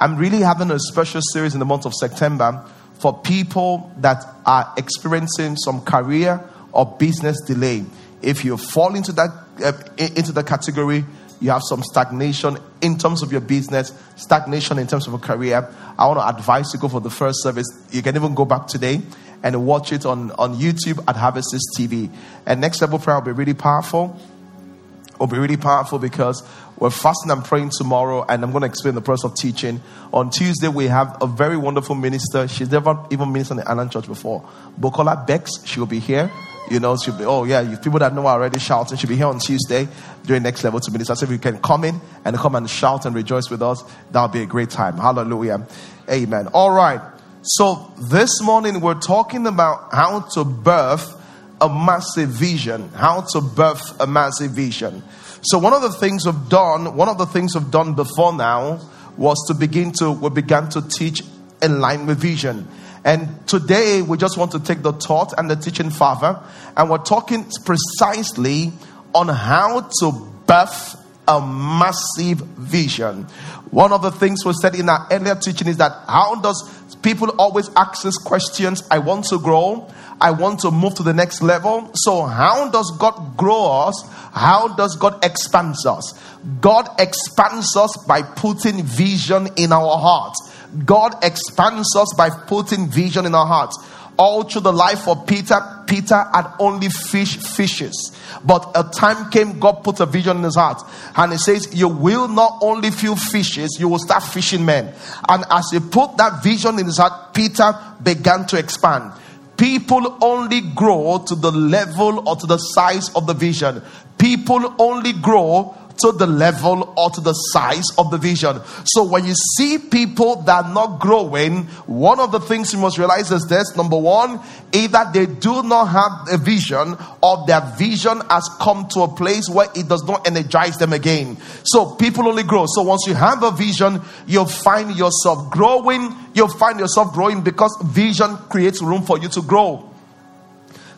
I'm really having a special series in the month of September for people that are experiencing some career or business delay. If you fall into that uh, into the category, you have some stagnation in terms of your business, stagnation in terms of a career. I want to advise you go for the first service. You can even go back today and watch it on, on YouTube at Harvest TV. And next level prayer will be really powerful. Will be really powerful because we're fasting and praying tomorrow, and I'm going to explain the process of teaching. On Tuesday, we have a very wonderful minister. She's never even ministered in the Island Church before. Bukola Bekes, she will be here. You know, she'll be, oh yeah, you people that know are already shouting. She'll be here on Tuesday during next level to minister. So if you can come in and come and shout and rejoice with us, that'll be a great time. Hallelujah. Amen. All right. So this morning we're talking about how to birth a massive vision. How to birth a massive vision. So one of the things we've done, one of the things we've done before now was to begin to, we began to teach in line with vision. And today we just want to take the thought and the teaching further, and we're talking precisely on how to birth a massive vision. One of the things we said in our earlier teaching is that how does people always ask us questions? I want to grow. I want to move to the next level. So, how does God grow us? How does God expand us? God expands us by putting vision in our hearts. God expands us by putting vision in our hearts. All through the life of Peter, Peter had only fish fishes. But a time came, God put a vision in his heart. And he says, You will not only feel fishes, you will start fishing men. And as he put that vision in his heart, Peter began to expand. People only grow to the level or to the size of the vision. People only grow to the level or to the size of the vision. So when you see people that are not growing, one of the things you must realize is this number one, either they do not have a vision or their vision has come to a place where it does not energize them again. So people only grow. So once you have a vision, you'll find yourself growing. You'll find yourself growing because vision creates room for you to grow.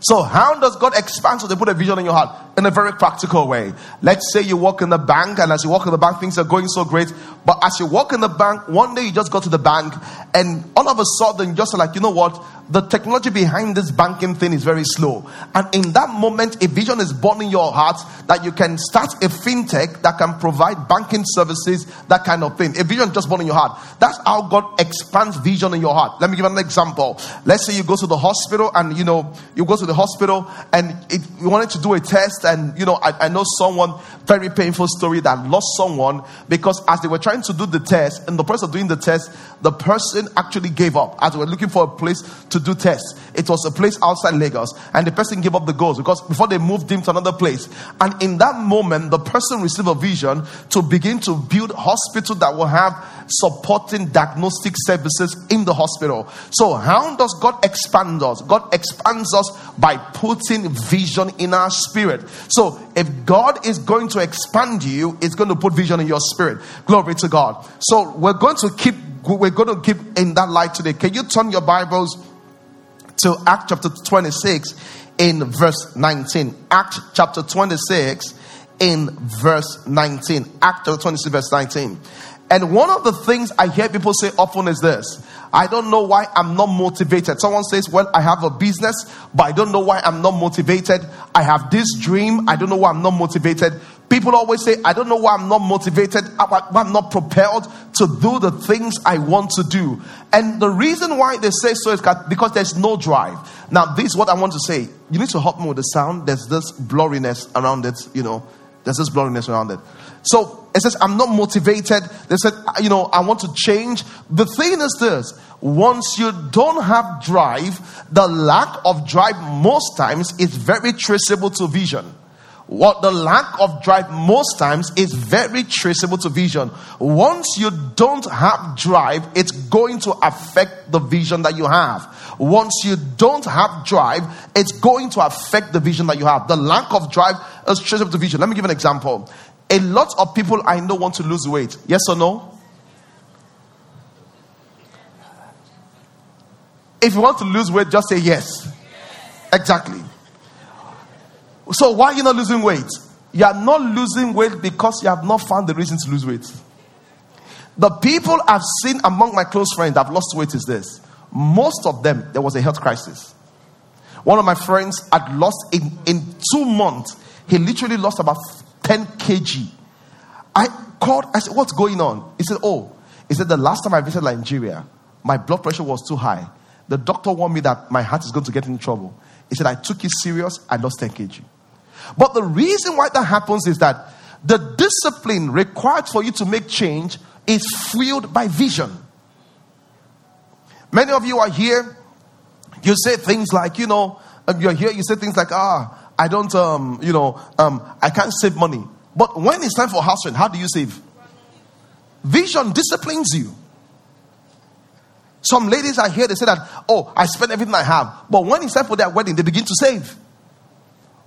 So, how does God expand so they put a vision in your heart? In a very practical way. Let's say you walk in the bank, and as you walk in the bank, things are going so great. But as you walk in the bank, one day you just go to the bank, and all of a sudden, just like, you know what? The technology behind this banking thing is very slow. And in that moment, a vision is born in your heart that you can start a fintech that can provide banking services, that kind of thing. A vision just born in your heart. That's how God expands vision in your heart. Let me give an example. Let's say you go to the hospital, and you know, you go to the hospital, and it, you wanted to do a test, and you know, I, I know someone, very painful story that lost someone because as they were trying to do the test, and the person doing the test, the person actually gave up as they were looking for a place to do tests. It was a place outside Lagos, and the person gave up the ghost because before they moved him to another place. And in that moment, the person received a vision to begin to build hospital that will have supporting diagnostic services in the hospital. So, how does God expand us? God expands us by putting vision in our spirit. So, if God is going to expand you, it's going to put vision in your spirit. Glory to God. So, we're going to keep we're going to keep in that light today. Can you turn your Bibles to Act chapter 26 in verse 19. Act chapter 26 in verse 19. Act chapter 26, verse 19. And one of the things I hear people say often is this I don't know why I'm not motivated. Someone says, Well, I have a business, but I don't know why I'm not motivated. I have this dream, I don't know why I'm not motivated. People always say, I don't know why I'm not motivated, uh, I'm not propelled to do the things I want to do. And the reason why they say so is because there's no drive. Now, this is what I want to say. You need to help me with the sound. There's this blurriness around it, you know, there's this blurriness around it. So it says, I'm not motivated. They said, you know, I want to change. The thing is this once you don't have drive, the lack of drive most times is very traceable to vision. What the lack of drive most times is very traceable to vision. Once you don't have drive, it's going to affect the vision that you have. Once you don't have drive, it's going to affect the vision that you have. The lack of drive is traceable to vision. Let me give an example. A lot of people I know want to lose weight. Yes or no? If you want to lose weight, just say yes. yes. Exactly. So why are you not losing weight? You are not losing weight because you have not found the reason to lose weight. The people I've seen among my close friends that have lost weight is this. Most of them, there was a health crisis. One of my friends had lost in, in two months, he literally lost about 10 kg. I called, I said, What's going on? He said, Oh, he said, The last time I visited Nigeria, my blood pressure was too high. The doctor warned me that my heart is going to get in trouble. He said, I took it serious, I lost 10 kg. But the reason why that happens is that the discipline required for you to make change is fueled by vision. Many of you are here, you say things like, you know, um, you're here, you say things like, ah, I don't, um, you know, um, I can't save money. But when it's time for house rent, how do you save? Vision disciplines you. Some ladies are here, they say that, oh, I spend everything I have. But when it's time for their wedding, they begin to save.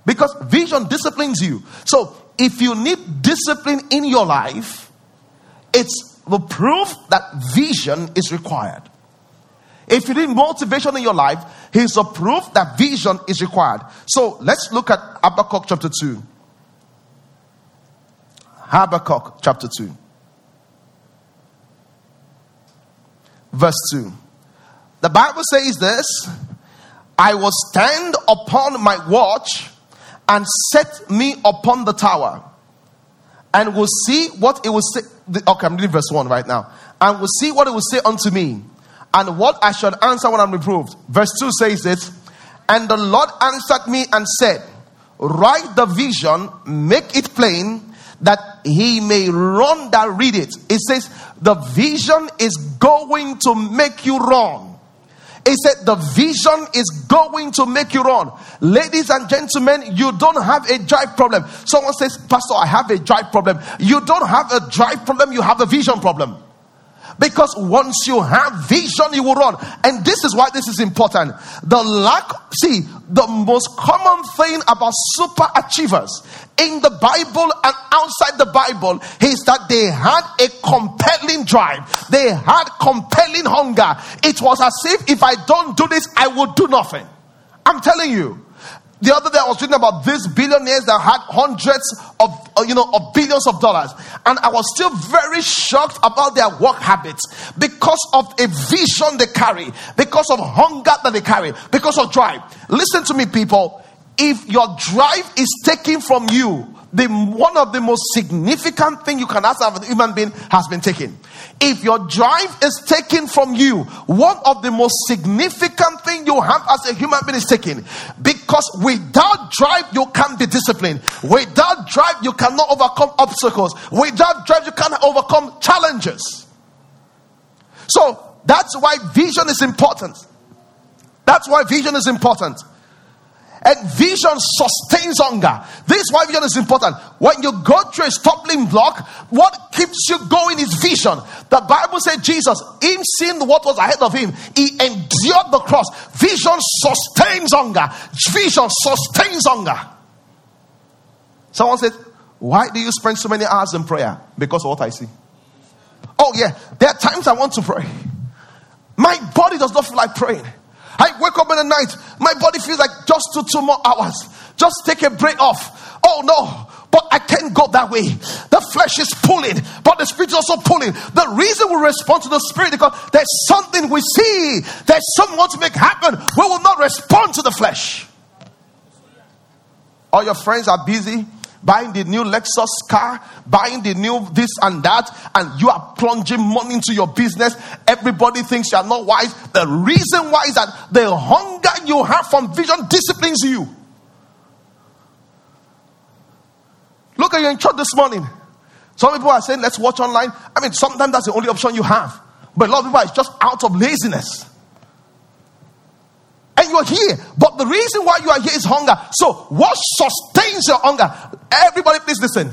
Because vision disciplines you. So if you need discipline in your life, it's the proof that vision is required. If you need motivation in your life, here's a proof that vision is required. So let's look at Habakkuk chapter 2. Habakkuk chapter 2. Verse 2. The Bible says this I will stand upon my watch and set me upon the tower and will see what it will say. Okay, I'm reading verse 1 right now. And will see what it will say unto me and what I should answer when I'm reproved. Verse 2 says it, and the Lord answered me and said, Write the vision, make it plain, that he may run that read it. It says, The vision is going to make you run. He said, The vision is going to make you run. Ladies and gentlemen, you don't have a drive problem. Someone says, Pastor, I have a drive problem. You don't have a drive problem, you have a vision problem. Because once you have vision, you will run. And this is why this is important. The lack, see, the most common thing about super achievers in the Bible and outside the Bible is that they had a compelling drive. They had compelling hunger. It was as if if I don't do this, I will do nothing. I'm telling you. The other day I was reading about these billionaires that had hundreds of uh, you know of billions of dollars, and I was still very shocked about their work habits because of a vision they carry, because of hunger that they carry, because of drive. Listen to me, people. If your drive is taken from you, the one of the most significant thing you can ask of a human being has been taken. If your drive is taken from you, one of the most significant thing you have as a human being is taken. Because without drive, you can't be disciplined. Without drive, you cannot overcome obstacles. Without drive, you can't overcome challenges. So that's why vision is important. That's why vision is important. And vision sustains hunger. This is why vision is important. When you go through a stumbling block, what keeps you going is vision. The Bible said Jesus, in seeing what was ahead of him, he endured the cross. Vision sustains hunger. Vision sustains hunger. Someone said, Why do you spend so many hours in prayer? Because of what I see. Oh, yeah, there are times I want to pray. My body does not feel like praying. I wake up in the night, my body feels like just two, two more hours. Just take a break off. Oh no, but I can't go that way. The flesh is pulling, but the spirit is also pulling. The reason we respond to the spirit because there's something we see, there's someone to make happen. We will not respond to the flesh. All your friends are busy buying the new Lexus car, buying the new this and that, and you are plunging money into your business. Everybody thinks you are not wise. The reason why is that the hunger you have from vision disciplines you. Look at you in church this morning. Some people are saying, let's watch online. I mean, sometimes that's the only option you have. But a lot of people are just out of laziness and you're here. But the reason why you are here is hunger. So, what sustains your hunger? Everybody, please listen.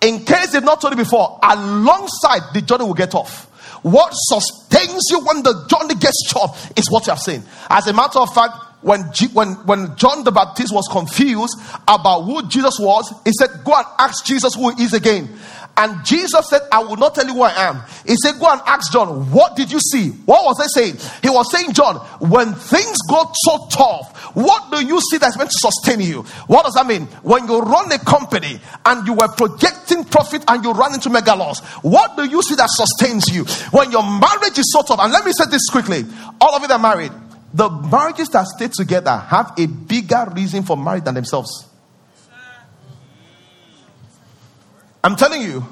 In case they've not told you before, alongside the journey will get off. What sustains you when the journey gets tough is what you have seen. As a matter of fact, when, G- when, when John the Baptist was confused about who Jesus was, he said, Go and ask Jesus who he is again. And Jesus said, I will not tell you who I am. He said, Go and ask John, what did you see? What was I saying? He was saying, John, when things go so tough, what do you see that's meant to sustain you? What does that mean? When you run a company and you were projecting profit and you run into mega loss, what do you see that sustains you? When your marriage is so tough, and let me say this quickly all of you that are married, the marriages that stay together have a bigger reason for marriage than themselves. I'm telling you,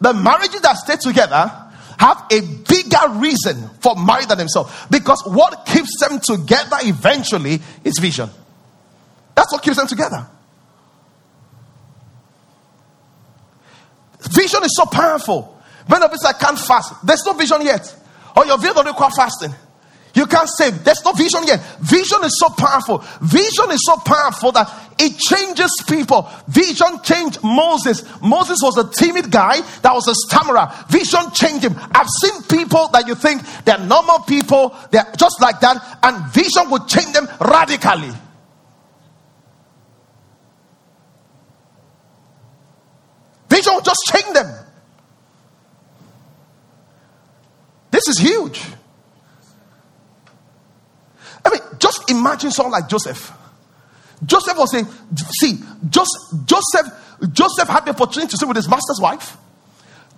the marriages that stay together have a bigger reason for marriage than themselves. Because what keeps them together eventually is vision. That's what keeps them together. Vision is so powerful. Many of us I can't fast. There's no vision yet. Or your vision don't require fasting. You can't say there's no vision yet. Vision is so powerful. Vision is so powerful that it changes people. Vision changed Moses. Moses was a timid guy that was a stammerer. Vision changed him. I've seen people that you think they're normal people, they're just like that, and vision would change them radically. Vision will just change them. This is huge. I mean, just imagine someone like Joseph. Joseph was saying, see, Joseph, Joseph, Joseph had the opportunity to stay with his master's wife.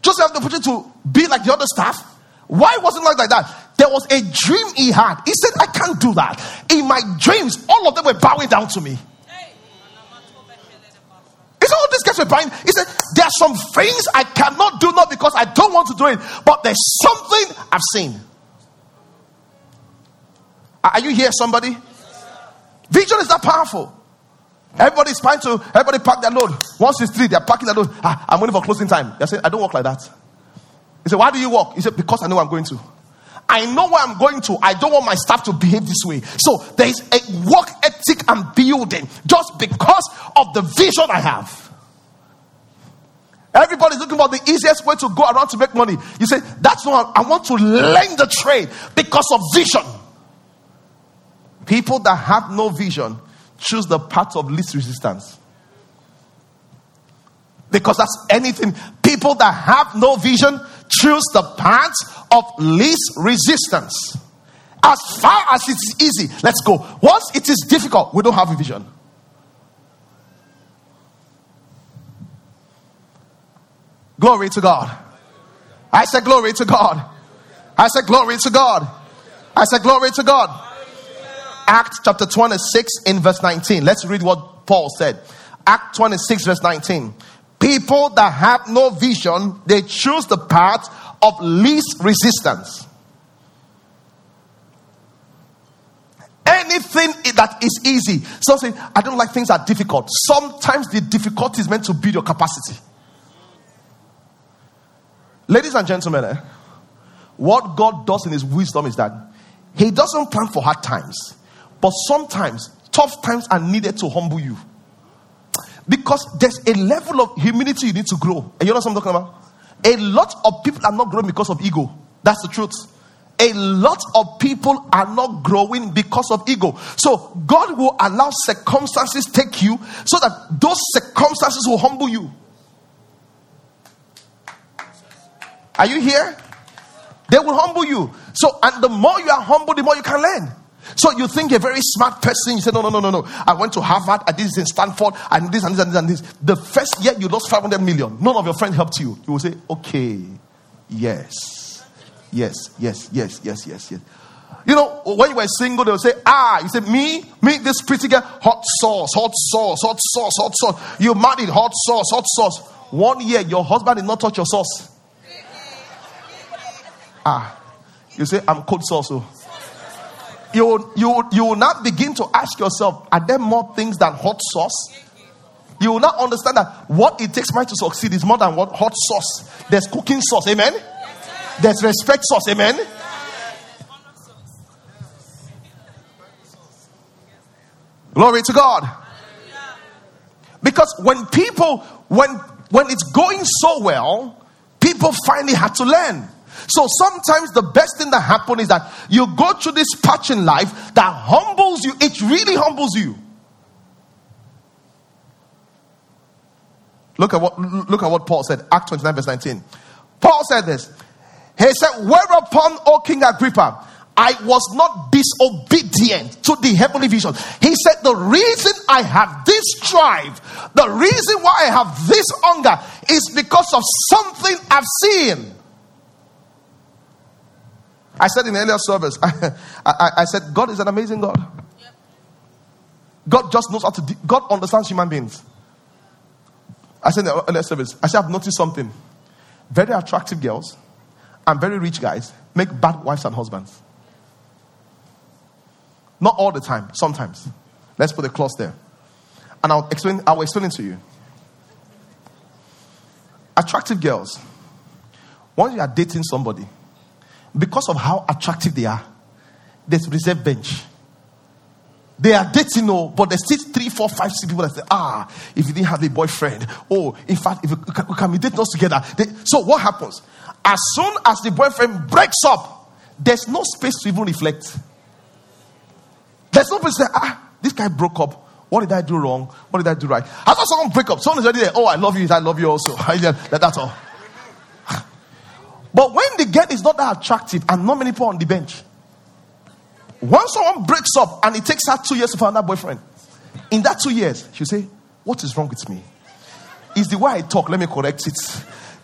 Joseph had the opportunity to be like the other staff. Why wasn't like, like that? There was a dream he had. He said, I can't do that. In my dreams, all of them were bowing down to me. Said, all these guys were bowing. He said, there are some things I cannot do, not because I don't want to do it, but there's something I've seen. Are you here, somebody? Vision is that powerful. Everybody's trying to, everybody pack their load. Once it's three, they're packing their load. Ah, I'm waiting for closing time. They say, I don't walk like that. He said, Why do you walk? He said, Because I know I'm going to. I know where I'm going to. I don't want my staff to behave this way. So there is a work ethic I'm building just because of the vision I have. Everybody's looking for the easiest way to go around to make money. You say, That's not, I want to learn the trade because of vision. People that have no vision choose the path of least resistance. Because that's anything. People that have no vision choose the path of least resistance. As far as it is easy, let's go. Once it is difficult, we don't have a vision. Glory to God. I said, Glory to God. I said, Glory to God. I said, Glory to God. Acts chapter 26 in verse 19. Let's read what Paul said. Act 26 verse 19. People that have no vision, they choose the path of least resistance. Anything that is easy. Some say, I don't like things that are difficult. Sometimes the difficulty is meant to build your capacity. Ladies and gentlemen, eh, what God does in His wisdom is that He doesn't plan for hard times. But sometimes tough times are needed to humble you. Because there's a level of humility you need to grow. And you know what I'm talking about? A lot of people are not growing because of ego. That's the truth. A lot of people are not growing because of ego. So God will allow circumstances take you so that those circumstances will humble you. Are you here? They will humble you. So, and the more you are humble, the more you can learn. So you think a very smart person. You say, no, no, no, no, no. I went to Harvard. I did this in Stanford. And this and this and this and this. The first year you lost 500 million. None of your friends helped you. You will say, okay, yes, yes, yes, yes, yes, yes, yes. You know, when you were single, they will say, ah, you say, me, me, this pretty girl, hot sauce, hot sauce, hot sauce, hot sauce. You married hot sauce, hot sauce. One year, your husband did not touch your sauce. Ah, you say, I'm cold sauce. Oh you, you, you will not begin to ask yourself, are there more things than hot sauce? You will not understand that what it takes man to succeed is more than what hot sauce. There's cooking sauce, amen? There's respect sauce, amen? Glory to God. Because when people, when when it's going so well, people finally had to learn. So sometimes the best thing that happens is that you go through this patch in life that humbles you. It really humbles you. Look at what look at what Paul said, Act 29, verse 19. Paul said this. He said, Whereupon, O King Agrippa, I was not disobedient to the heavenly vision. He said, The reason I have this drive, the reason why I have this hunger is because of something I've seen. I said in the earlier service, I, I, I, said, God is an amazing God. God just knows how to, de- God understands human beings. I said in the earlier service, I said, I've noticed something. Very attractive girls and very rich guys make bad wives and husbands. Not all the time, sometimes. Let's put a clause there. And I'll explain, I'll explain it to you. Attractive girls, once you are dating somebody, because of how attractive they are, there's reserve bench. They are dating, no, but there's still three, four, five, six people that say, ah, if you didn't have a boyfriend, oh, in fact, if you can, we can dating us together. They, so what happens? As soon as the boyfriend breaks up, there's no space to even reflect. There's no place to say, ah, this guy broke up. What did I do wrong? What did I do right? I saw someone break up. Someone is already there. Oh, I love you. I love you also. That's all. But when the girl is not that attractive and not many people on the bench, once someone breaks up and it takes her two years to find that boyfriend, in that two years, she'll say, What is wrong with me? Is the way I talk, let me correct it.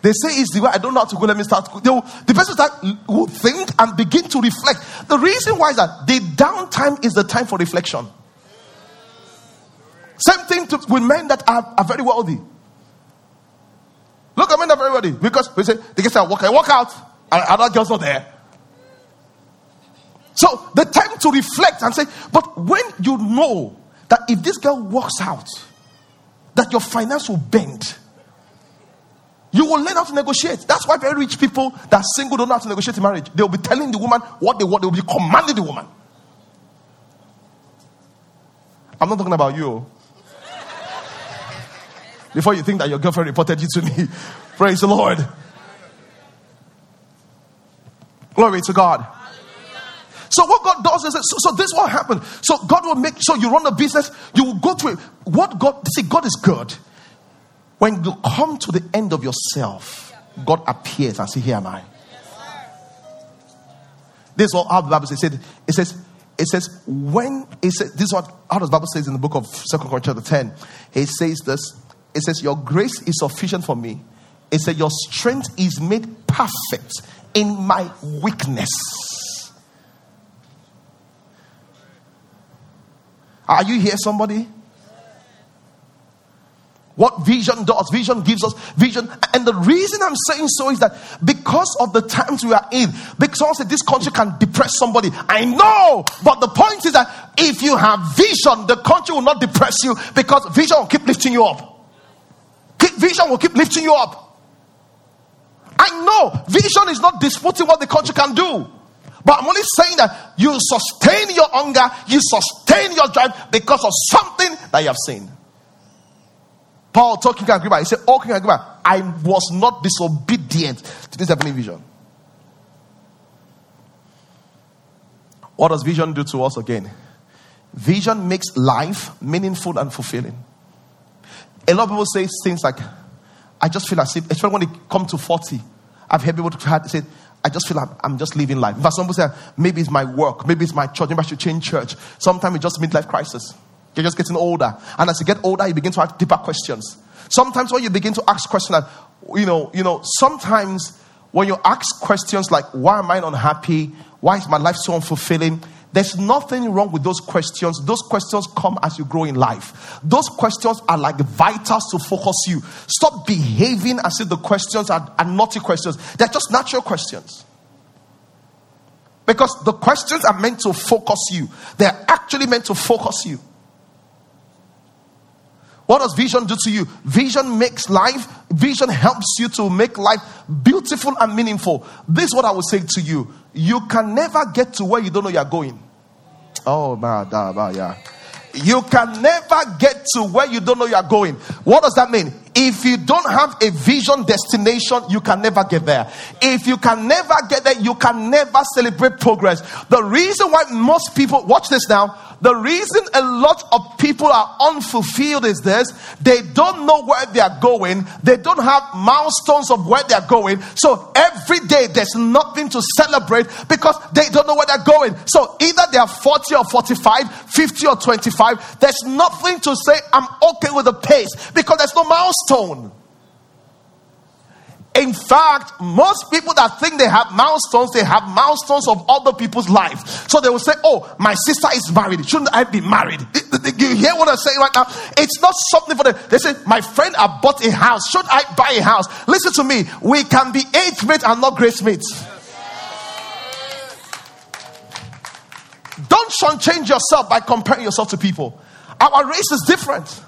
They say it's the way I don't know how to go, let me start. Will, the person start, will think and begin to reflect. The reason why is that the downtime is the time for reflection. Same thing to, with men that are, are very wealthy. Look at me, wealthy because we say they get out, walk, walk out, and other girls not there. So the time to reflect and say, but when you know that if this girl walks out, that your finance will bend, you will learn how to negotiate. That's why very rich people that are single don't know how to negotiate in marriage. They'll be telling the woman what they want, they'll be commanding the woman. I'm not talking about you. Oh. Before you think that your girlfriend reported you to me, praise the Lord. Glory to God. So what God does is, so, so this will happen. So God will make, so you run a business, you will go through it. What God, see, God is good. When you come to the end of yourself, God appears and says, Here am I. This is what how the Bible says. It says, it says, when it says, this is what how does the Bible says in the book of Second Corinthians chapter 10. It says this. It says, Your grace is sufficient for me. It says, Your strength is made perfect in my weakness. Are you here, somebody? What vision does, vision gives us vision. And the reason I'm saying so is that because of the times we are in, because this country can depress somebody. I know, but the point is that if you have vision, the country will not depress you because vision will keep lifting you up. Vision will keep lifting you up. I know vision is not disputing what the country can do. But I'm only saying that you sustain your hunger, you sustain your drive because of something that you have seen. Paul talking to Agrippa, he said, Oh, King Agrippa, I was not disobedient to this heavenly vision. What does vision do to us again? Vision makes life meaningful and fulfilling. A lot of people say things like, I just feel as if, especially when they come to 40, I've heard people say, I just feel like I'm just living life. Fact, some people say, maybe it's my work, maybe it's my church, maybe I should change church. Sometimes it's just midlife crisis. You're just getting older. And as you get older, you begin to ask deeper questions. Sometimes when you begin to ask questions, you know, you know, sometimes when you ask questions like, why am I unhappy? Why is my life so unfulfilling? There's nothing wrong with those questions. Those questions come as you grow in life. Those questions are like vitals to focus you. Stop behaving as if the questions are, are naughty questions. They're just natural questions. Because the questions are meant to focus you. They're actually meant to focus you. What does vision do to you? Vision makes life, vision helps you to make life beautiful and meaningful. This is what I would say to you. You can never get to where you don't know you're going. Oh, my bad, yeah. You can never get to where you don't know you're going. What does that mean? If you don't have a vision destination, you can never get there. If you can never get there, you can never celebrate progress. The reason why most people, watch this now, The reason a lot of people are unfulfilled is this they don't know where they are going, they don't have milestones of where they are going. So every day there's nothing to celebrate because they don't know where they're going. So either they are 40 or 45, 50 or 25, there's nothing to say, I'm okay with the pace because there's no milestone. In fact, most people that think they have milestones, they have milestones of other people's lives. So they will say, Oh, my sister is married. Shouldn't I be married? You hear what I'm saying right now? It's not something for them. They say, My friend, I bought a house. Should I buy a house? Listen to me. We can be eighth mates and not grace mates. Don't change yourself by comparing yourself to people. Our race is different.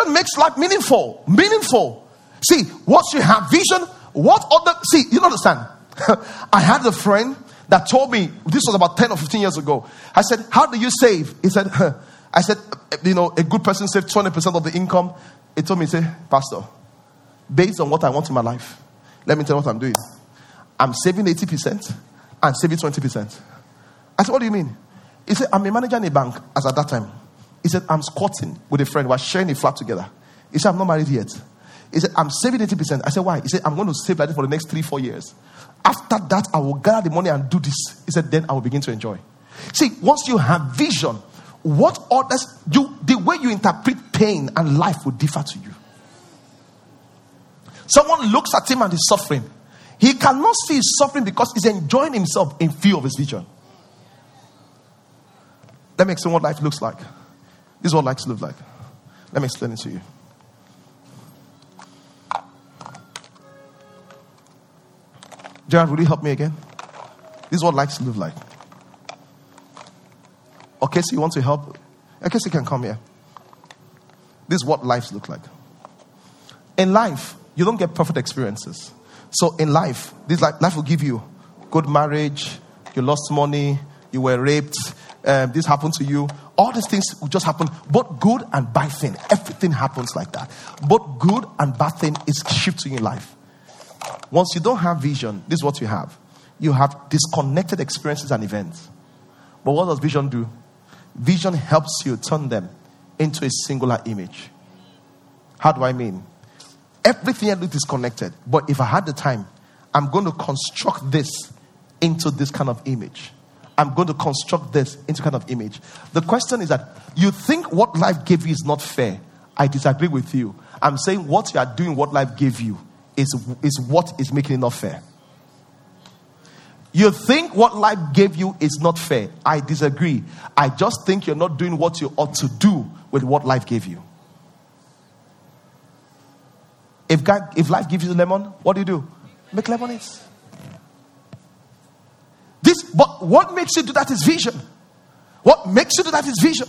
Vision makes life meaningful. Meaningful. See, once you have vision, what other see, you understand? I had a friend that told me this was about 10 or 15 years ago. I said, How do you save? He said, I said, you know, a good person saves 20% of the income. He told me, say, Pastor, based on what I want in my life, let me tell you what I'm doing. I'm saving 80% and saving 20%. I said, What do you mean? He said, I'm a manager in a bank as at that time. He said, I'm squatting with a friend. We're sharing a flat together. He said, I'm not married yet. He said, I'm saving 80%. I said, why? He said, I'm going to save like this for the next three, four years. After that, I will gather the money and do this. He said, then I will begin to enjoy. See, once you have vision, what others you the way you interpret pain and life will differ to you. Someone looks at him and is suffering. He cannot see his suffering because he's enjoying himself in view of his vision. Let me explain what life looks like. This is what likes look like. Let me explain it to you. Gerard, will you help me again? This is what likes look like. Okay, so you want to help? I guess you can come here. This is what lives look like. In life, you don't get perfect experiences. So in life, this life, life will give you good marriage, you lost money, you were raped, um, this happened to you. All these things will just happen, both good and bad thing. Everything happens like that. Both good and bad thing is shifting in life. Once you don't have vision, this is what you have. You have disconnected experiences and events. But what does vision do? Vision helps you turn them into a singular image. How do I mean? Everything I do is disconnected. But if I had the time, I'm going to construct this into this kind of image. I'm going to construct this into kind of image. The question is that you think what life gave you is not fair. I disagree with you. I'm saying what you are doing, what life gave you, is, is what is making it not fair. You think what life gave you is not fair. I disagree. I just think you're not doing what you ought to do with what life gave you. If, God, if life gives you a lemon, what do you do? Make lemonade. This, but what makes you do that is vision. What makes you do that is vision.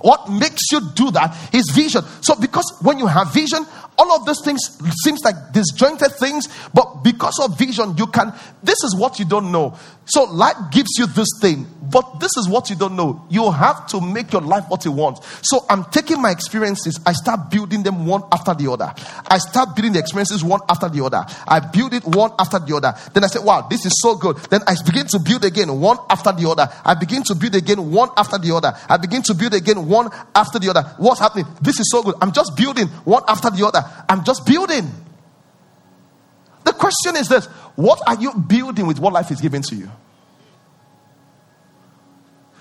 What makes you do that is vision. So, because when you have vision, all of those things seems like disjointed things, but because of vision, you can. This is what you don't know. So, life gives you this thing, but this is what you don't know. You have to make your life what you want. So, I'm taking my experiences, I start building them one after the other. I start building the experiences one after the other. I build it one after the other. Then I say, wow, this is so good. Then I begin to build again one after the other. I begin to build again one after the other. I begin to build again one after the other. What's happening? This is so good. I'm just building one after the other. I'm just building. Question is this what are you building with what life is giving to you?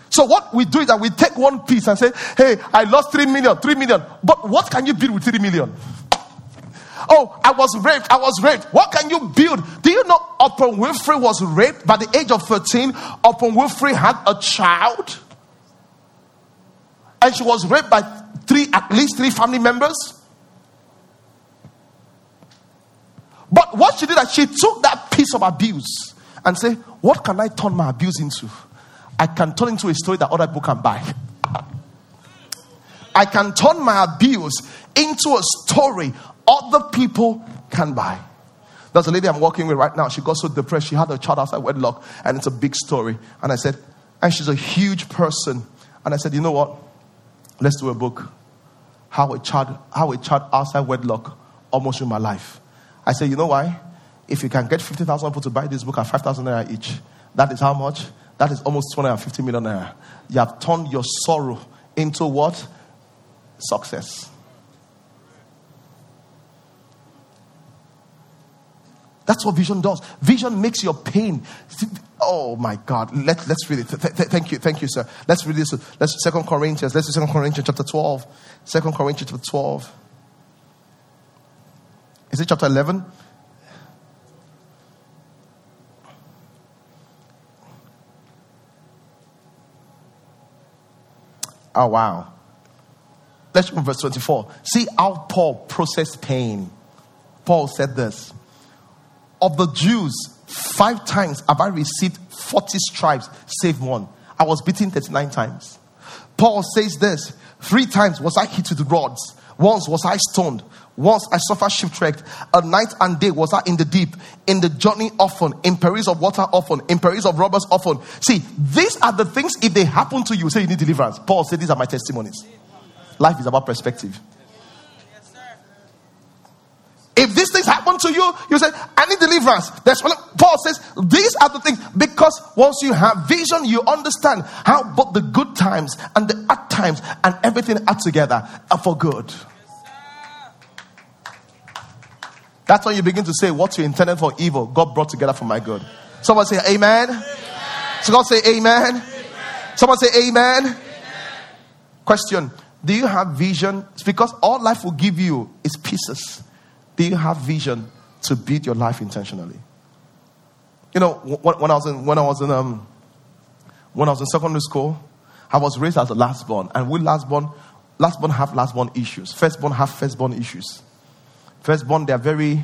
So what we do is that we take one piece and say, hey, I lost three million, three million. But what can you build with three million? Oh, I was raped. I was raped. What can you build? Do you know Oprah Winfrey was raped by the age of 13? Oprah Winfrey had a child. And she was raped by three, at least three family members. But what she did is she took that piece of abuse and said, What can I turn my abuse into? I can turn into a story that other people can buy. I can turn my abuse into a story other people can buy. There's a lady I'm working with right now. She got so depressed. She had a child outside wedlock, and it's a big story. And I said, and she's a huge person. And I said, you know what? Let's do a book. How a child, how a child outside wedlock almost ruined my life. I said, you know why? If you can get 50,000 people to buy this book at 5,000 naira each, That is how much? That is almost 250 million naira. You have turned your sorrow into what? Success. That's what vision does. Vision makes your pain. Oh my God. Let, let's read it. Th- th- thank you. Thank you, sir. Let's read this. Let's Second Corinthians. Let's do Second Corinthians chapter 12. Second Corinthians chapter 12. Is it chapter 11? Oh, wow. Let's read verse 24. See how Paul processed pain. Paul said this Of the Jews, five times have I received 40 stripes, save one. I was beaten 39 times. Paul says this Three times was I hit with rods, once was I stoned, once I suffered shipwreck. A night and day was I in the deep, in the journey often, in perils of water often, in perils of robbers often. See, these are the things, if they happen to you, say you need deliverance. Paul said, These are my testimonies. Life is about perspective. If these things happen to you, you say, I need deliverance. That's what Paul says. These are the things because once you have vision, you understand how both the good times and the bad times and everything are together are for good. That's when you begin to say, What you intended for evil, God brought together for my good. Someone say, Amen. amen. Someone say, Amen. amen. Someone say, Amen. amen. Question Do you have vision? It's because all life will give you is pieces. Do you have vision to build your life intentionally? You know, when, I was in, when I was in, um, when I was in secondary school, I was raised as a last born, and we last born, last born have last born issues. first born have first born issues. Firstborn, they are very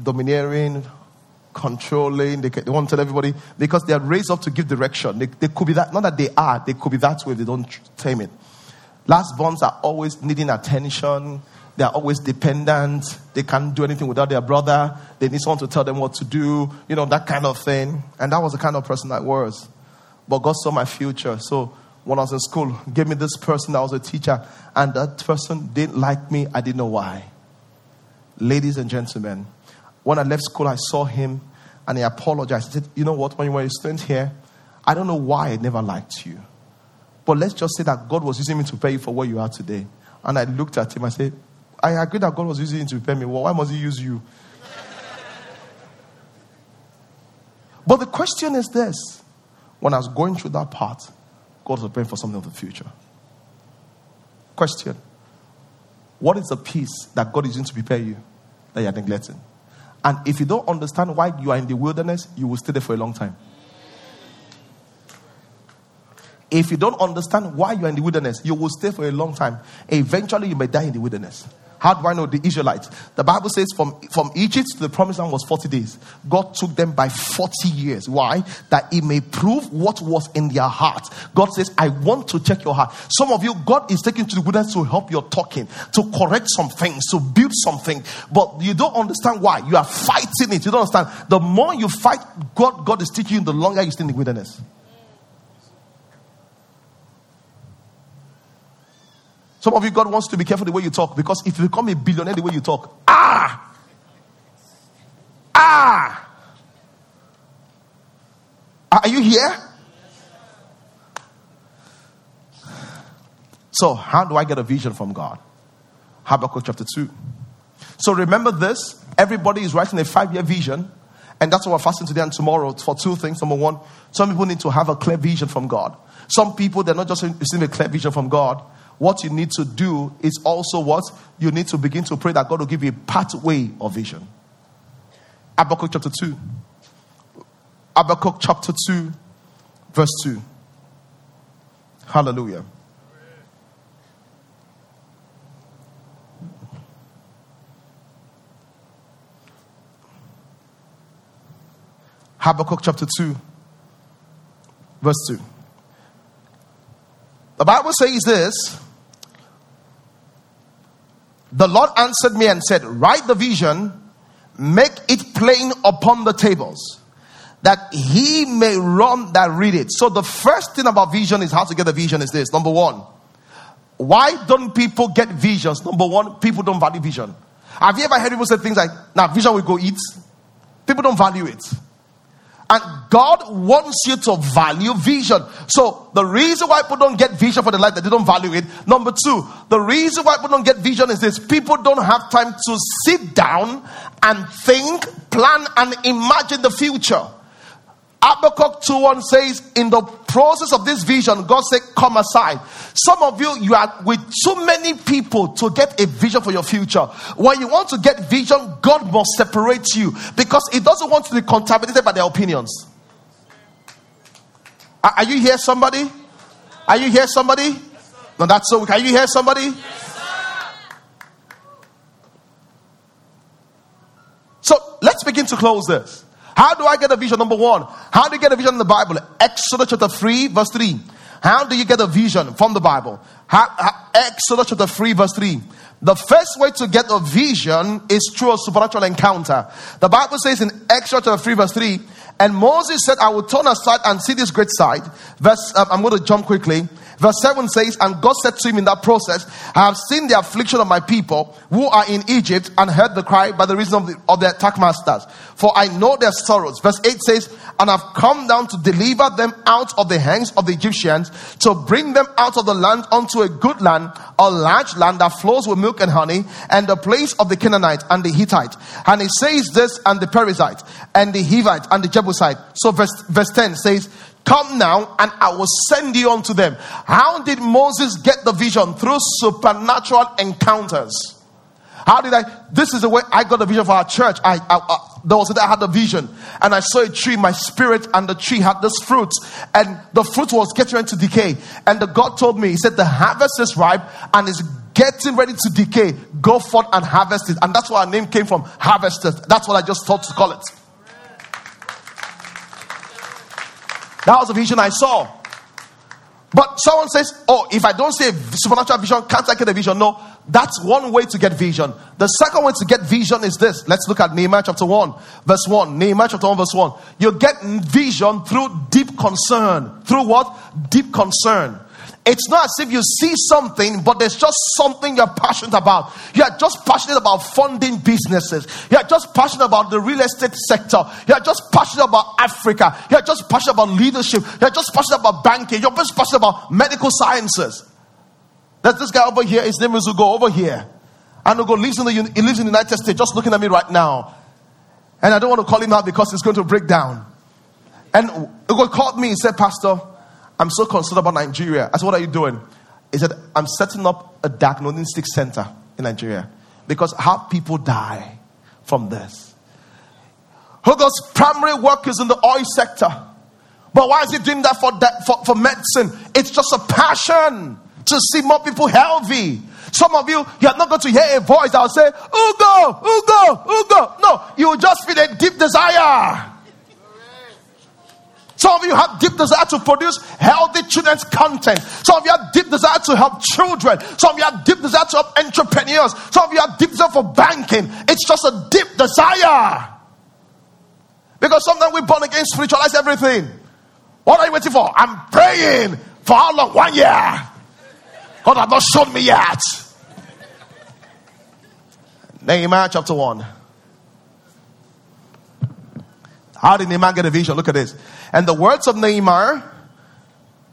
domineering, controlling. They, they want to tell everybody because they are raised up to give direction. They, they could be that, not that they are, they could be that way if they don't tame it. Lastborns are always needing attention. They are always dependent. They can't do anything without their brother. They need someone to tell them what to do, you know, that kind of thing. And that was the kind of person I was. But God saw my future. So when I was in school, gave me this person that was a teacher, and that person didn't like me. I didn't know why. Ladies and gentlemen, when I left school, I saw him and he apologized. He said, You know what? When you were a student here, I don't know why I never liked you. But let's just say that God was using me to prepare you for where you are today. And I looked at him, I said, I agree that God was using you to prepare me. Well, why must He use you? but the question is this when I was going through that part, God was praying for something of the future. Question What is the peace that God is using to prepare you that you are neglecting? And if you don't understand why you are in the wilderness, you will stay there for a long time. If you don't understand why you are in the wilderness, you will stay for a long time. Eventually, you may die in the wilderness. How do I know the Israelites? The Bible says from, from Egypt to the promised land was 40 days. God took them by 40 years. Why? That He may prove what was in their heart. God says, I want to check your heart. Some of you, God is taking to the wilderness to help your talking, to correct some things, to build something. But you don't understand why. You are fighting it. You don't understand. The more you fight, God, God is teaching you, the longer you stay in the wilderness. Some of you, God wants to be careful the way you talk because if you become a billionaire the way you talk, ah, ah, are you here? So, how do I get a vision from God? Habakkuk chapter 2. So, remember this everybody is writing a five year vision, and that's what we're fasting today and tomorrow for two things. Number one, some people need to have a clear vision from God. Some people, they're not just receiving a clear vision from God, what you need to do is also what you need to begin to pray that God will give you a pathway of vision. Habakkuk chapter 2. Habakkuk chapter 2, verse 2. Hallelujah. Habakkuk chapter 2, verse 2. The Bible says this the Lord answered me and said, Write the vision, make it plain upon the tables, that he may run that read it. So, the first thing about vision is how to get a vision is this. Number one, why don't people get visions? Number one, people don't value vision. Have you ever heard people say things like, Now, vision will go eat? People don't value it. And God wants you to value vision. So the reason why people don't get vision for the life that they don't value it. Number two, the reason why people don't get vision is this: people don't have time to sit down and think, plan, and imagine the future. Habakkuk 2:1 says, In the process of this vision, God said, Come aside. Some of you, you are with too many people to get a vision for your future. When you want to get vision, God must separate you because He doesn't want to be contaminated by their opinions. Are, are you here, somebody? Are you here, somebody? No, that's so. Can you hear somebody? so let's begin to close this. How do I get a vision? Number one, how do you get a vision in the Bible? Exodus chapter 3, verse 3. How do you get a vision from the Bible? How, how, Exodus chapter 3, verse 3. The first way to get a vision is through a supernatural encounter. The Bible says in Exodus chapter 3, verse 3, and Moses said, I will turn aside and see this great sight. Verse, um, I'm going to jump quickly. Verse 7 says, And God said to him in that process, I have seen the affliction of my people who are in Egypt and heard the cry by the reason of, the, of their attack masters. For I know their sorrows. Verse 8 says, And I've come down to deliver them out of the hands of the Egyptians, to bring them out of the land unto a good land, a large land that flows with milk and honey, and the place of the Canaanite and the Hittite. And he says this, and the Perizzite, and the Hivite, and the Jebusite. Side so verse, verse 10 says, Come now, and I will send you unto them. How did Moses get the vision? Through supernatural encounters. How did I? This is the way I got the vision for our church. I, I, I there was a I had the vision, and I saw a tree, my spirit, and the tree had this fruit, and the fruit was getting ready to decay. And the God told me, He said, The harvest is ripe and is getting ready to decay. Go forth and harvest it. And that's where our name came from, Harvesters. That's what I just thought to call it. That was a vision I saw. But someone says, Oh, if I don't see a supernatural vision, can't I get a vision? No, that's one way to get vision. The second way to get vision is this. Let's look at Nehemiah chapter 1, verse 1. Nehemiah chapter 1, verse 1. You get vision through deep concern. Through what? Deep concern. It's not as if you see something, but there's just something you're passionate about. You're just passionate about funding businesses. You're just passionate about the real estate sector. You're just passionate about Africa. You're just passionate about leadership. You're just passionate about banking. You're just passionate about medical sciences. There's this guy over here. His name is Ugo over here. And Ugo lives in the, he lives in the United States, just looking at me right now. And I don't want to call him out because he's going to break down. And Ugo called me and said, Pastor, I'm so concerned about Nigeria. I said, What are you doing? He said, I'm setting up a diagnostic center in Nigeria because how people die from this. Ugo's primary work is in the oil sector. But why is he doing that for, for, for medicine? It's just a passion to see more people healthy. Some of you, you're not going to hear a voice that will say, Ugo, Ugo, Ugo. No, you will just feel a deep desire some of you have deep desire to produce healthy children's content. Some of you have deep desire to help children. Some of you have deep desire to help entrepreneurs. Some of you have deep desire for banking. It's just a deep desire. Because sometimes we born again spiritualize everything. What are you waiting for? I'm praying. For how long? One year. God has not shown me yet. Nehemiah chapter 1. How did Nehemiah get a vision? Look at this. And the words of Nehemiah,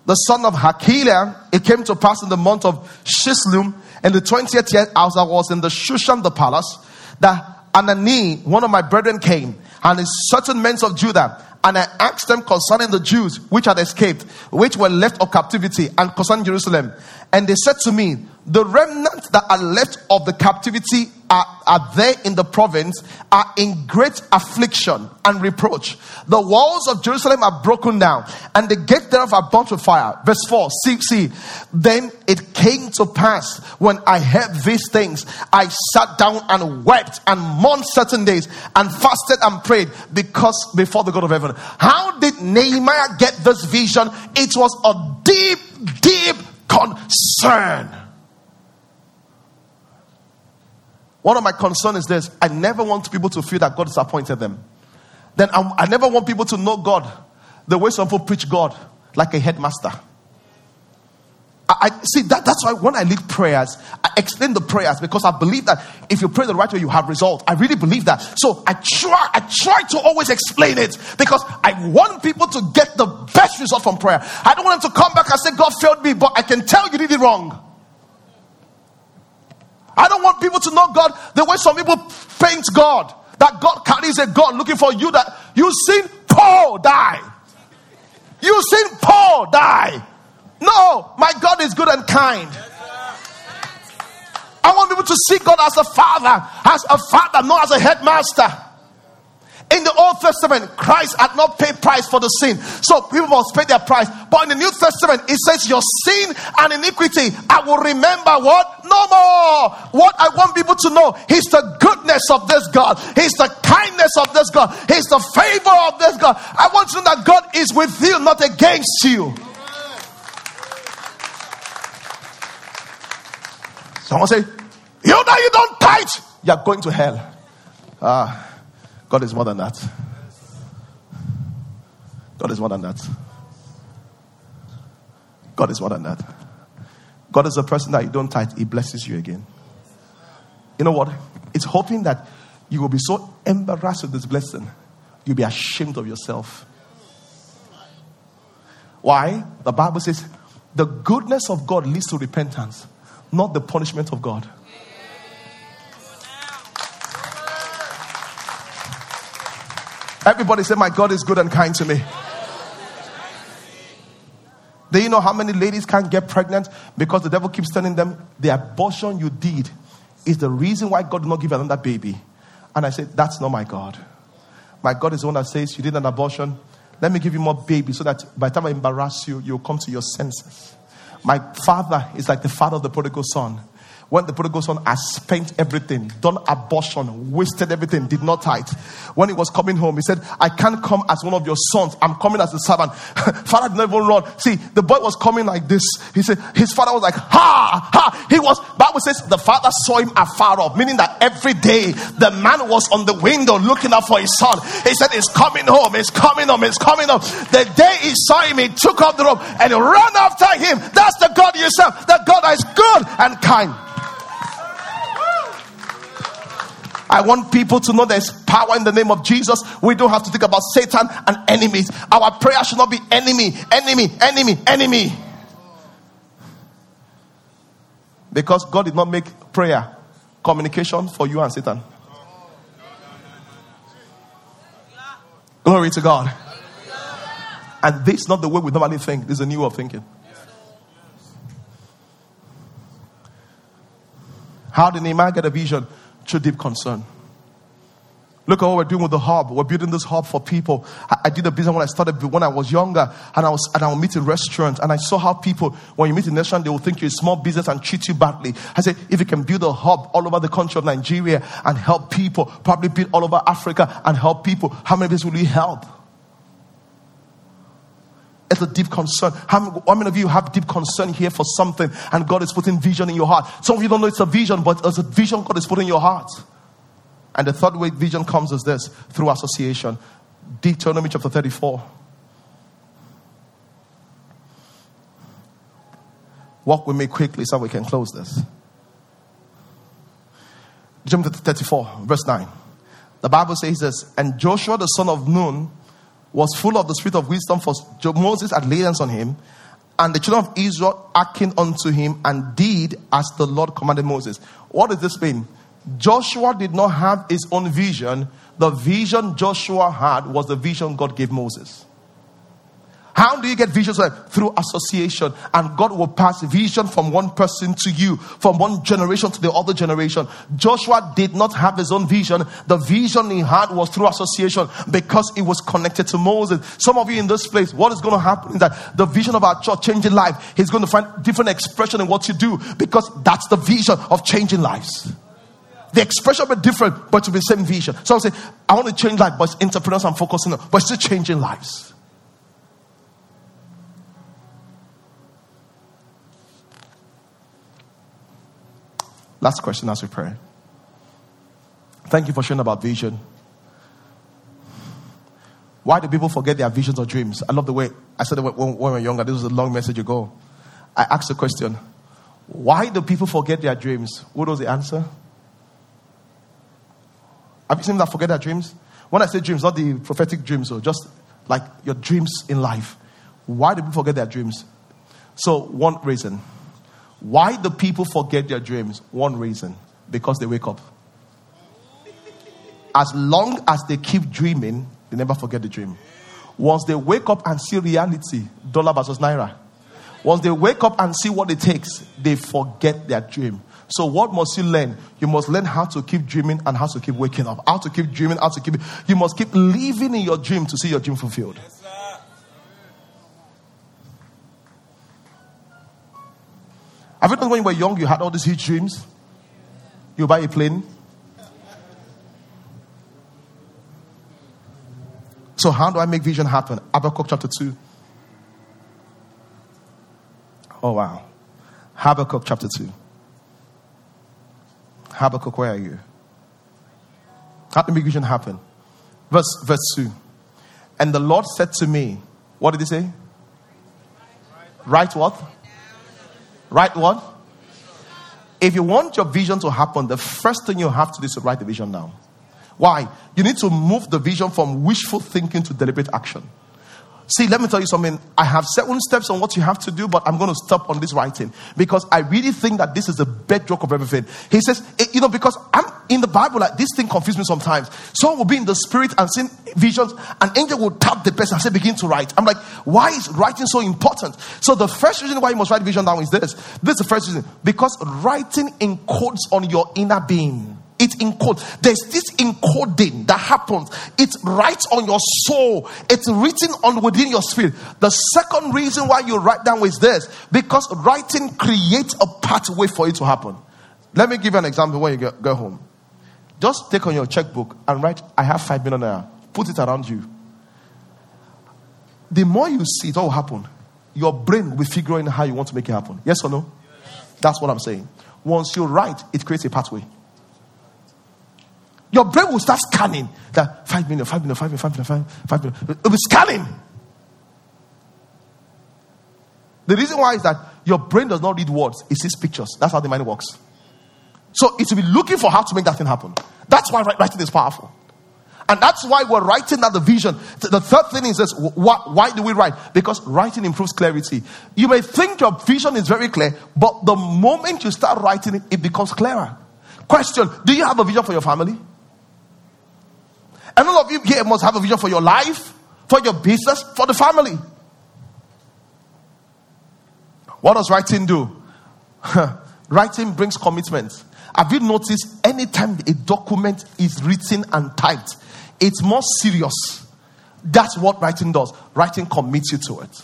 the son of Hachaliah, it came to pass in the month of Chisleu, in the 20th year, as I was in the Shushan, the palace, that Anani, one of my brethren, came, and certain men of Judah, and I asked them concerning the Jews which had escaped, which were left of captivity, and concerning Jerusalem. And they said to me, The remnant that are left of the captivity are, are there in the province are in great affliction and reproach. The walls of Jerusalem are broken down, and the gate thereof are burnt with fire. Verse 4 see, see, then it came to pass when I heard these things, I sat down and wept and mourned certain days and fasted and prayed because before the God of heaven. How did Nehemiah get this vision? It was a deep, deep concern. One of my concerns is this I never want people to feel that God disappointed them. Then I, I never want people to know God the way some people preach God like a headmaster. I, I see that that's why when I lead prayers, I explain the prayers because I believe that if you pray the right way, you have result. I really believe that. So I try, I try to always explain it because I want people to get the best result from prayer. I don't want them to come back and say, God failed me, but I can tell you did it wrong. I don't want people to know God the way some people paint God. That God carries a God looking for you that you've seen Paul die. You've seen Paul die. No, my God is good and kind. I want people to see God as a father, as a father, not as a headmaster. In the Old Testament, Christ had not paid price for the sin. So people must pay their price. But in the New Testament, it says, Your sin and iniquity, I will remember what? No more. What I want people to know is the goodness of this God, He's the kindness of this God, He's the favor of this God. I want you to know that God is with you, not against you. Someone say, You know you don't tithe, you're going to hell. Ah, God is more than that. God is more than that. God is more than that. God is a person that you don't tithe, He blesses you again. You know what? It's hoping that you will be so embarrassed with this blessing, you'll be ashamed of yourself. Why? The Bible says the goodness of God leads to repentance not the punishment of God. Everybody say, My God is good and kind to me. Do you know how many ladies can't get pregnant because the devil keeps telling them the abortion you did is the reason why God did not give another baby? And I said, That's not my God. My God is the one that says, You did an abortion. Let me give you more babies so that by the time I embarrass you, you'll come to your senses. My father is like the father of the prodigal son. When the prodigal son has spent everything, done abortion, wasted everything, did not tithe. When he was coming home, he said, I can't come as one of your sons. I'm coming as a servant. father did not even run. See, the boy was coming like this. He said, his father was like, ha, ha. He was, Bible says the father saw him afar off, meaning that every day the man was on the window looking out for his son. He said, he's coming home, he's coming home, he's coming home. The day he saw him, he took off the robe and ran after him. That's the God you serve. The God that is good and kind. I want people to know there's power in the name of Jesus. We don't have to think about Satan and enemies. Our prayer should not be enemy, enemy, enemy, enemy. Because God did not make prayer communication for you and Satan. Glory to God. And this is not the way we normally think. This is a new way of thinking. How did Nehemiah get a vision? Through deep concern. Look at what we're doing with the hub. We're building this hub for people. I, I, did a business when I started when I was younger, and I was and I would meet in restaurants, and I saw how people, when you meet in restaurant, they will think you're a small business and treat you badly. I said, if you can build a hub all over the country of Nigeria and help people, probably build all over Africa and help people, how many people will you help? It's a deep concern. How, many of you have deep concern here for something and God is putting vision in your heart? Some of you don't know it's a vision, but it's a vision God is putting in your heart. And the third way vision comes is this through association. Deuteronomy chapter 34. Walk with me quickly so we can close this. Deuteronomy 34, verse 9. The Bible says this, and Joshua the son of Nun was full of the spirit of wisdom, for Moses had laid hands on him, and the children of Israel hearkened unto him and did as the Lord commanded Moses. What does this mean? Joshua did not have his own vision. The vision Joshua had was the vision God gave Moses. How do you get visions? Through association. And God will pass vision from one person to you, from one generation to the other generation. Joshua did not have his own vision. The vision he had was through association because it was connected to Moses. Some of you in this place, what is going to happen is that the vision of our church changing life he's going to find different expression in what you do because that's the vision of changing lives. The expression will be different, but to be the same vision. So I say, I want to change life, but entrepreneurs I'm focusing on, but still changing lives. Last question as we pray. Thank you for sharing about vision. Why do people forget their visions or dreams? I love the way I said it when, when we were younger. This was a long message ago. I asked the question, why do people forget their dreams? What was the answer? Have you seen that forget their dreams? When I say dreams, not the prophetic dreams, or just like your dreams in life. Why do people forget their dreams? So, one reason. Why do people forget their dreams? One reason. Because they wake up. As long as they keep dreaming, they never forget the dream. Once they wake up and see reality, dollar versus naira. Once they wake up and see what it takes, they forget their dream. So, what must you learn? You must learn how to keep dreaming and how to keep waking up. How to keep dreaming, how to keep. You must keep living in your dream to see your dream fulfilled. Yes, Have you known when you were young, you had all these huge dreams? You buy a plane. So, how do I make vision happen? Habakkuk chapter 2. Oh, wow. Habakkuk chapter 2. Habakkuk, where are you? How do make vision happen? Verse, verse 2. And the Lord said to me, What did he say? Write what? Write what? If you want your vision to happen, the first thing you have to do is to write the vision down. Why? You need to move the vision from wishful thinking to deliberate action. See, let me tell you something. I have certain steps on what you have to do, but I'm going to stop on this writing because I really think that this is the bedrock of everything. He says, eh, you know, because I'm in the Bible, like this thing confuses me sometimes. Someone will be in the spirit and see visions, an angel will tap the person and say, begin to write. I'm like, why is writing so important? So the first reason why you must write vision down is this. This is the first reason. Because writing encodes on your inner being. It encoded. There's this encoding that happens. It's right on your soul. It's written on within your spirit. The second reason why you write down is this because writing creates a pathway for it to happen. Let me give you an example when you go, go home. Just take on your checkbook and write, I have five million naira. Put it around you. The more you see it, all happen? Your brain will be figuring how you want to make it happen. Yes or no? Yes. That's what I'm saying. Once you write, it creates a pathway. Your brain will start scanning that 5 million, 5 million, 5 million, 5 million, 5 million. It will be scanning. The reason why is that your brain does not read words, it sees pictures. That's how the mind works. So it will be looking for how to make that thing happen. That's why writing is powerful. And that's why we're writing out the vision. The third thing is this why, do we write? Because writing improves clarity. You may think your vision is very clear, but the moment you start writing it, it becomes clearer. Question Do you have a vision for your family? And all of you here must have a vision for your life, for your business, for the family. What does writing do? writing brings commitment. Have you noticed anytime a document is written and typed, it's more serious? That's what writing does. Writing commits you to it.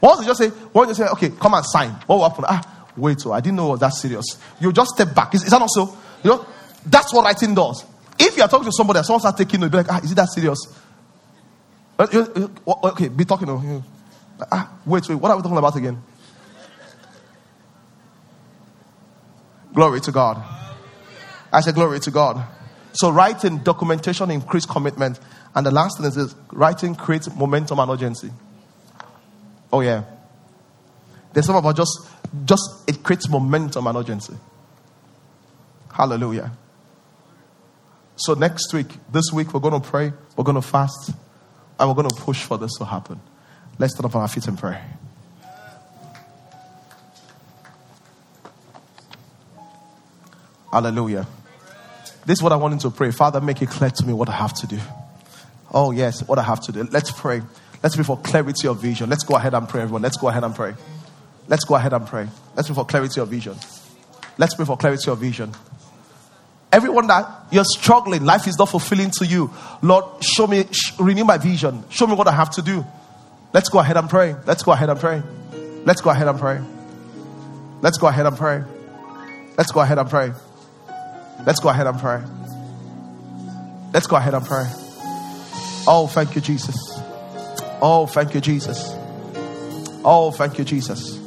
Once you just say, once you say, okay, come and sign, what will happen? Ah, wait, oh, I didn't know it was that serious. You just step back. Is, is that not so? You know, that's what writing does. If you are talking to somebody and someone starts taking you, be like, ah, is it that serious? Okay, be talking. Ah, wait, wait, what are we talking about again? Glory to God. I said, Glory to God. So, writing, documentation, increase commitment. And the last thing is this writing creates momentum and urgency. Oh, yeah. There's some about just, just, it creates momentum and urgency. Hallelujah. So next week, this week, we're going to pray, we're going to fast, and we're going to push for this to happen. Let's stand up on our feet and pray. Hallelujah. This is what I wanted to pray. Father, make it clear to me what I have to do. Oh, yes, what I have to do. Let's pray. Let's pray for clarity of vision. Let's go ahead and pray, everyone. Let's go ahead and pray. Let's go ahead and pray. Let's pray for clarity of vision. Let's pray for clarity of vision. Everyone that you're struggling, life is not fulfilling to you. Lord, show me, sh- renew my vision. Show me what I have to do. Let's go ahead and pray. Let's go ahead and pray. Let's go ahead and pray. Let's go ahead and pray. Let's go ahead and pray. Let's go ahead and pray. Let's go ahead and pray. Oh, thank you, Jesus. Oh, thank you, Jesus. Oh, thank you, Jesus.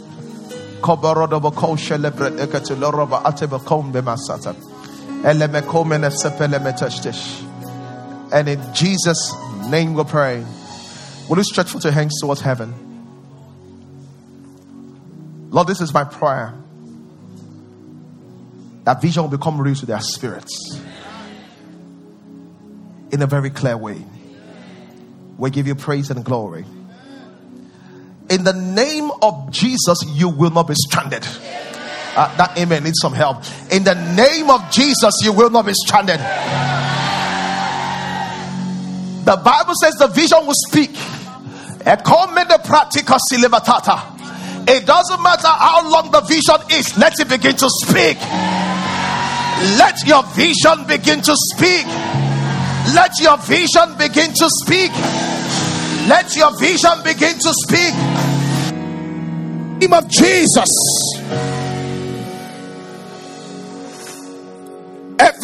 And in Jesus' name we pray. Will you stretch forth your hands towards heaven? Lord, this is my prayer. That vision will become real to their spirits in a very clear way. We give you praise and glory. In the name of Jesus, you will not be stranded. Uh, that amen needs some help. In the name of Jesus, you will not be stranded. The Bible says the vision will speak. It doesn't matter how long the vision is, let it begin to speak. Let your vision begin to speak. Let your vision begin to speak. Let your vision begin to speak. In the name of Jesus.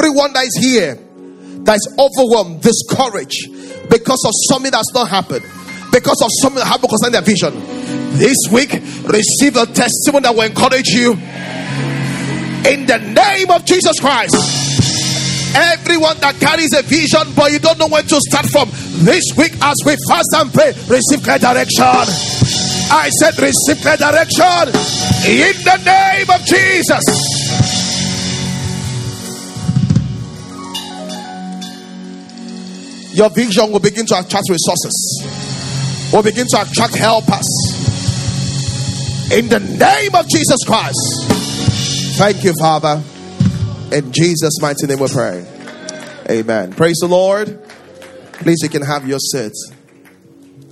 Everyone that is here that is overwhelmed, discouraged because of something that's not happened, because of something that happened concerning their vision. This week, receive a testimony that will encourage you. In the name of Jesus Christ. Everyone that carries a vision, but you don't know where to start from, this week as we fast and pray, receive clear direction. I said, receive clear direction in the name of Jesus. Your vision will begin to attract resources, will begin to attract helpers. In the name of Jesus Christ. Thank you, Father. In Jesus' mighty name we pray. Amen. Praise the Lord. Please, you can have your seat.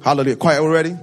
Hallelujah. Quiet already?